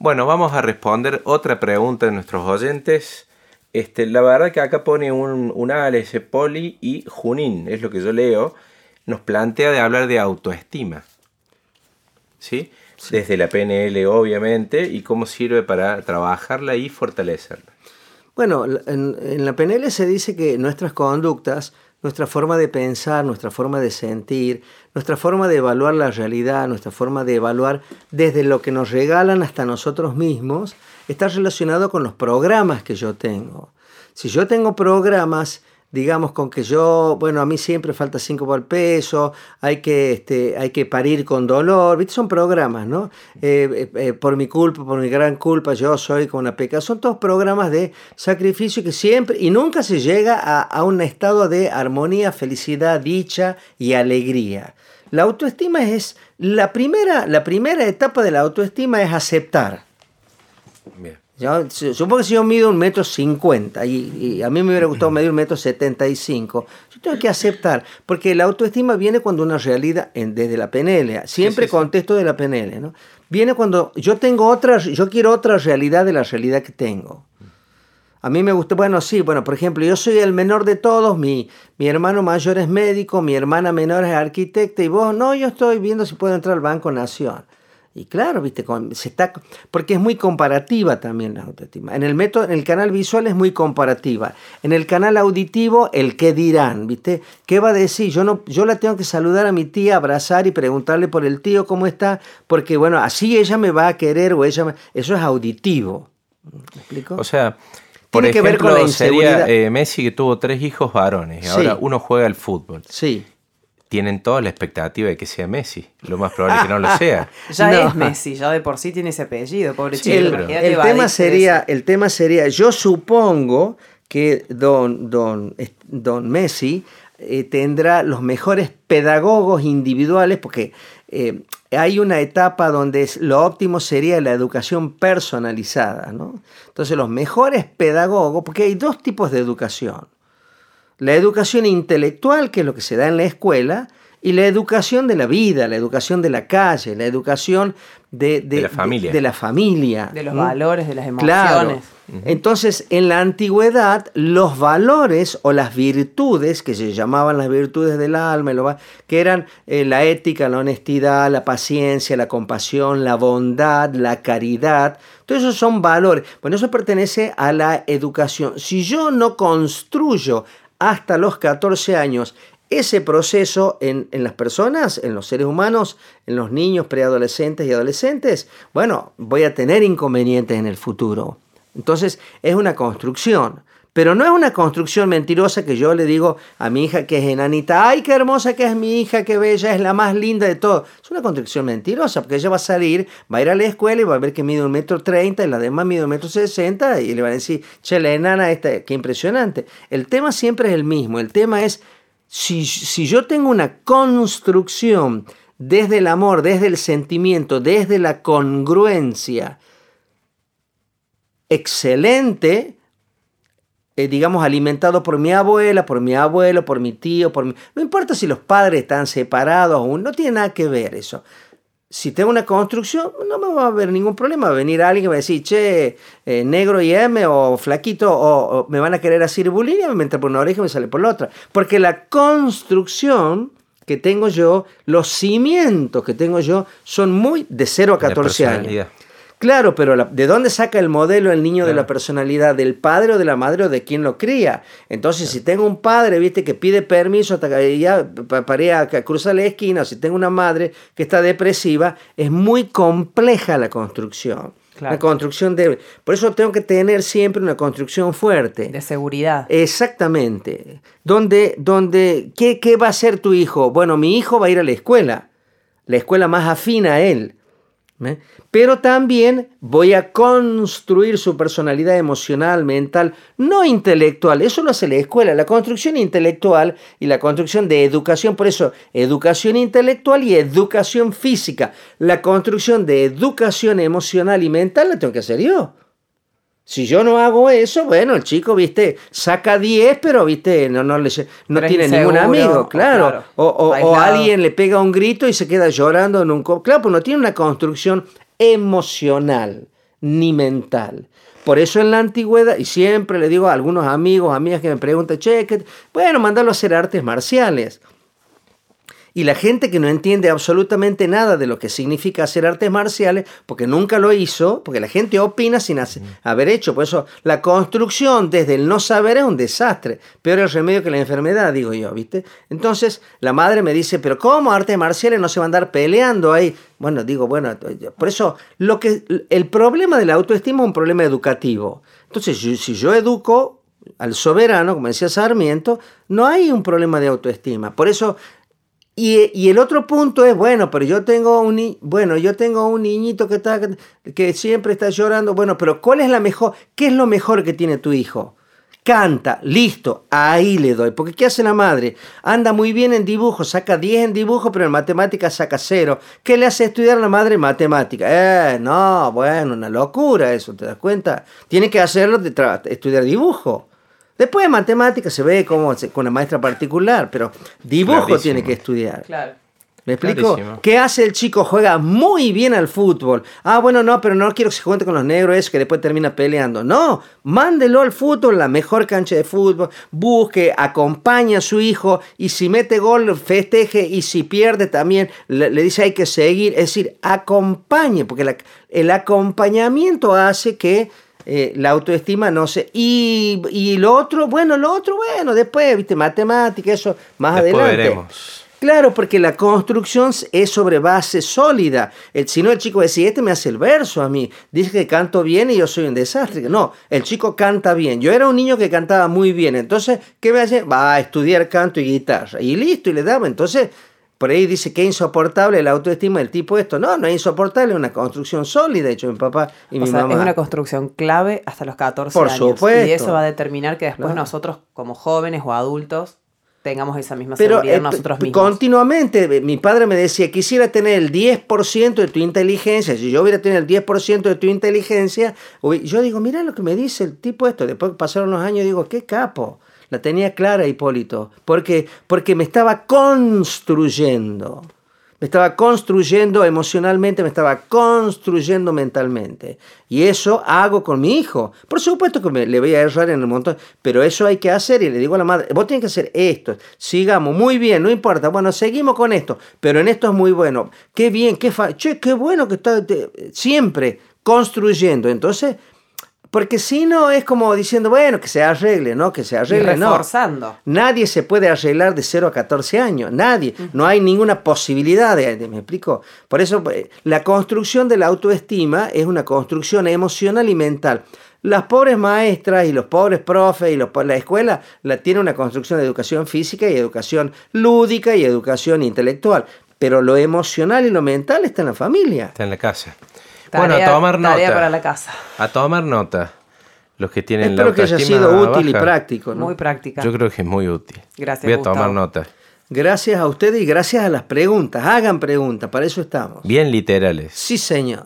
Bueno, vamos a responder otra pregunta de nuestros oyentes. Este, la verdad que acá pone un, un ALS Poli y Junín, es lo que yo leo, nos plantea de hablar de autoestima. ¿Sí? Desde la PNL, obviamente, y cómo sirve para trabajarla y fortalecerla. Bueno, en, en la PNL se dice que nuestras conductas nuestra forma de pensar, nuestra forma de sentir, nuestra forma de evaluar la realidad, nuestra forma de evaluar desde lo que nos regalan hasta nosotros mismos, está relacionado con los programas que yo tengo. Si yo tengo programas digamos, con que yo, bueno, a mí siempre falta 5 por peso, hay que, este, hay que parir con dolor, ¿viste? Son programas, ¿no? Eh, eh, eh, por mi culpa, por mi gran culpa, yo soy con una peca. Son todos programas de sacrificio que siempre y nunca se llega a, a un estado de armonía, felicidad, dicha y alegría. La autoestima es la primera, la primera etapa de la autoestima es aceptar. Bien. Yo, supongo que si yo mido un metro cincuenta y, a mí me hubiera gustado medir un metro setenta y cinco, yo tengo que aceptar, porque la autoestima viene cuando una realidad, desde la PNL, siempre contesto de la PNL, ¿no? Viene cuando yo tengo otra, yo quiero otra realidad de la realidad que tengo. A mí me gusta, bueno, sí, bueno, por ejemplo, yo soy el menor de todos, mi, mi hermano mayor es médico, mi hermana menor es arquitecta y vos, no, yo estoy viendo si puedo entrar al Banco Nación. Y claro, viste, se está, porque es muy comparativa también la autoestima. En el método, en el canal visual es muy comparativa. En el canal auditivo, el qué dirán, viste, qué va a decir. Yo no, yo la tengo que saludar a mi tía, abrazar y preguntarle por el tío cómo está, porque bueno, así ella me va a querer o ella, eso es auditivo. ¿Me explico? O sea, por ejemplo, que ver con la sería eh, Messi que tuvo tres hijos varones y ahora uno juega al fútbol. Sí tienen toda la expectativa de que sea Messi. Lo más probable es que no lo sea. ya es Messi, ya de por sí tiene ese apellido, pobre chico. El, tema sería, el tema sería, yo supongo que don, don, don Messi eh, tendrá los mejores pedagogos individuales, porque eh, hay una etapa donde lo óptimo sería la educación personalizada. ¿no? Entonces los mejores pedagogos, porque hay dos tipos de educación la educación intelectual, que es lo que se da en la escuela, y la educación de la vida, la educación de la calle, la educación de, la familia. De, la familia. De los valores, de las emociones. Entonces, en la antigüedad, los valores o las virtudes, que se llamaban las virtudes del alma, que eran eh, la ética, la honestidad, la paciencia, la compasión, la bondad, la caridad, todos esos son valores. Bueno, eso pertenece a la educación. Si yo no construyo hasta los 14 años. Ese proceso en, las personas, en los seres humanos, en los niños, preadolescentes y adolescentes, bueno, voy a tener inconvenientes en el futuro. Entonces es una construcción. Pero no es una construcción mentirosa que yo le digo a mi hija que es enanita, ay, qué hermosa que es mi hija, qué bella, es la más linda de todo. Es una construcción mentirosa, porque ella va a salir, va a ir a la escuela y va a ver que mide un metro treinta y la demás mide un metro sesenta y le va a decir, che, la enana esta, qué impresionante. El tema siempre es el mismo, el tema es, si, si yo tengo una construcción desde el amor, desde el sentimiento, desde la congruencia, excelente, eh, digamos, alimentado por mi abuela, por mi abuelo, por mi tío, por mi... No importa si los padres están separados aún, no tiene nada que ver eso. Si tengo una construcción, no me va a haber ningún problema. Va a venir alguien que va a decir, che, eh, negro y M o flaquito, o, me van a querer hacer bullying, me entra por una oreja y me sale por la otra. Porque la construcción que tengo yo, los cimientos que tengo yo, son muy de 0 a 14 años. Claro, pero ¿de dónde saca el modelo el niño de la personalidad? ¿Del padre o de la madre o de quien lo cría? Entonces, si tengo un padre, viste, que pide permiso hasta que ya para a cruzar la esquina, o si tengo una madre que está depresiva, es muy compleja la construcción. La construcción de... Por eso tengo que tener siempre una construcción fuerte. De seguridad. Exactamente. Donde, donde, ¿qué, ¿Qué va a hacer tu hijo? Bueno, mi hijo va a ir a la escuela. La escuela más afina a él. ¿Eh? Pero también voy a construir su personalidad emocional, mental, no intelectual. Eso lo hace la escuela, la construcción intelectual y la construcción de educación. Por eso, educación intelectual y educación física. La construcción de educación emocional y mental la tengo que hacer yo. Si yo no hago eso, bueno, el chico, viste, saca 10, pero, viste, no, no, le, no tiene ningún amigo, claro. O, alguien le pega un grito y se queda llorando en un... Claro, pues no tiene una construcción emocional. ni mental. Por eso en la antigüedad, y siempre le digo a algunos amigos, amigas que me preguntan, che, bueno, mandarlo a hacer artes marciales. Y la gente que no entiende absolutamente nada de lo que significa hacer artes marciales, porque nunca lo hizo, porque la gente opina sin haber hecho. Por eso la construcción desde el no saber es un desastre. Peor el remedio que la enfermedad, digo yo, ¿viste? Entonces la madre me dice, pero ¿cómo artes marciales no se va a andar peleando ahí? Bueno, digo, bueno, por eso lo que, el problema de la autoestima es un problema educativo. Entonces, si yo educo al soberano, como decía Sarmiento, no hay un problema de autoestima. Por eso y, el otro punto es, bueno, pero yo tengo un, bueno, yo tengo un niñito que, está, que siempre está llorando. Bueno, pero ¿cuál es la mejor? ¿Qué es lo mejor que tiene tu hijo? Canta, listo, ahí le doy. Porque ¿qué hace la madre? Anda muy bien en dibujo, saca 10 en dibujo, pero en matemáticas saca 0. ¿Qué le hace estudiar a la madre matemática? Eh, no, bueno, una locura eso, ¿te das cuenta? Tiene que hacerlo de estudiar dibujo. Después de matemáticas se ve como con la maestra particular, pero dibujo tiene que estudiar. Claro. ¿Me explico? ¿Qué hace el chico? Juega muy bien al fútbol. Ah, bueno, no, pero no quiero que se cuente con los negros, eso que después termina peleando. No, mándelo al fútbol, la mejor cancha de fútbol, busque, acompañe a su hijo y si mete gol, festeje y si pierde también, le, dice hay que seguir. Es decir, acompañe, porque el acompañamiento hace que eh, la autoestima no sé. Y, y, lo otro, bueno, lo otro, bueno, después, viste, matemática, eso más adelante. Veremos. Claro, porque la construcción es sobre base sólida. El, si no, el chico decía, este me hace el verso a mí. Dice que canto bien y yo soy un desastre. No, el chico canta bien. Yo era un niño que cantaba muy bien. Entonces, ¿qué me hace? Va a estudiar canto y guitarra. Y listo, y le daba. Entonces, por ahí dice que es insoportable la autoestima del tipo esto. No, no es insoportable, es una construcción sólida. De hecho, mi papá y mi mamá. Es una construcción clave hasta los 14 Por Supuesto. Y eso va a determinar que después nosotros, como jóvenes o adultos, tengamos esa misma seguridad Pero, eh, nosotros mismos. Continuamente, eh, mi padre me decía, quisiera tener el 10% de tu inteligencia. Si yo hubiera tenido el 10% de tu inteligencia, yo digo, mira lo que me dice el tipo esto. Después pasaron los años, digo, qué capo. La tenía clara Hipólito, porque, porque me estaba construyendo. Me estaba construyendo emocionalmente, me estaba construyendo mentalmente. Y eso hago con mi hijo. Por supuesto que me, le voy a errar en el montón, pero eso hay que hacer y le digo a la madre, vos tienes que hacer esto, sigamos, muy bien, no importa, bueno, seguimos con esto, pero en esto es muy bueno. Qué bien, qué, fa che, qué bueno que está siempre construyendo. Entonces, porque si no es como diciendo, bueno, que se arregle, ¿no? Que se arregle, reforzando. no. Nadie se puede arreglar de 0 a 14 años, nadie. No hay ninguna posibilidad de, ¿me explico? Por eso eh, la construcción de la autoestima es una construcción emocional y mental. Las pobres maestras y los pobres profes y los, la escuela la tiene una construcción de educación física y educación lúdica y educación intelectual. Pero lo emocional y lo mental está en la familia. Está en la casa bueno, a tomar nota. para la casa. A tomar nota. Los que tienen Espero que haya sido útil y práctico. Muy práctica. Yo creo que es muy útil. Gracias. Voy a tomar nota. Gracias a ustedes y gracias a las preguntas. Hagan preguntas, para eso estamos. Bien literales. Sí, señor.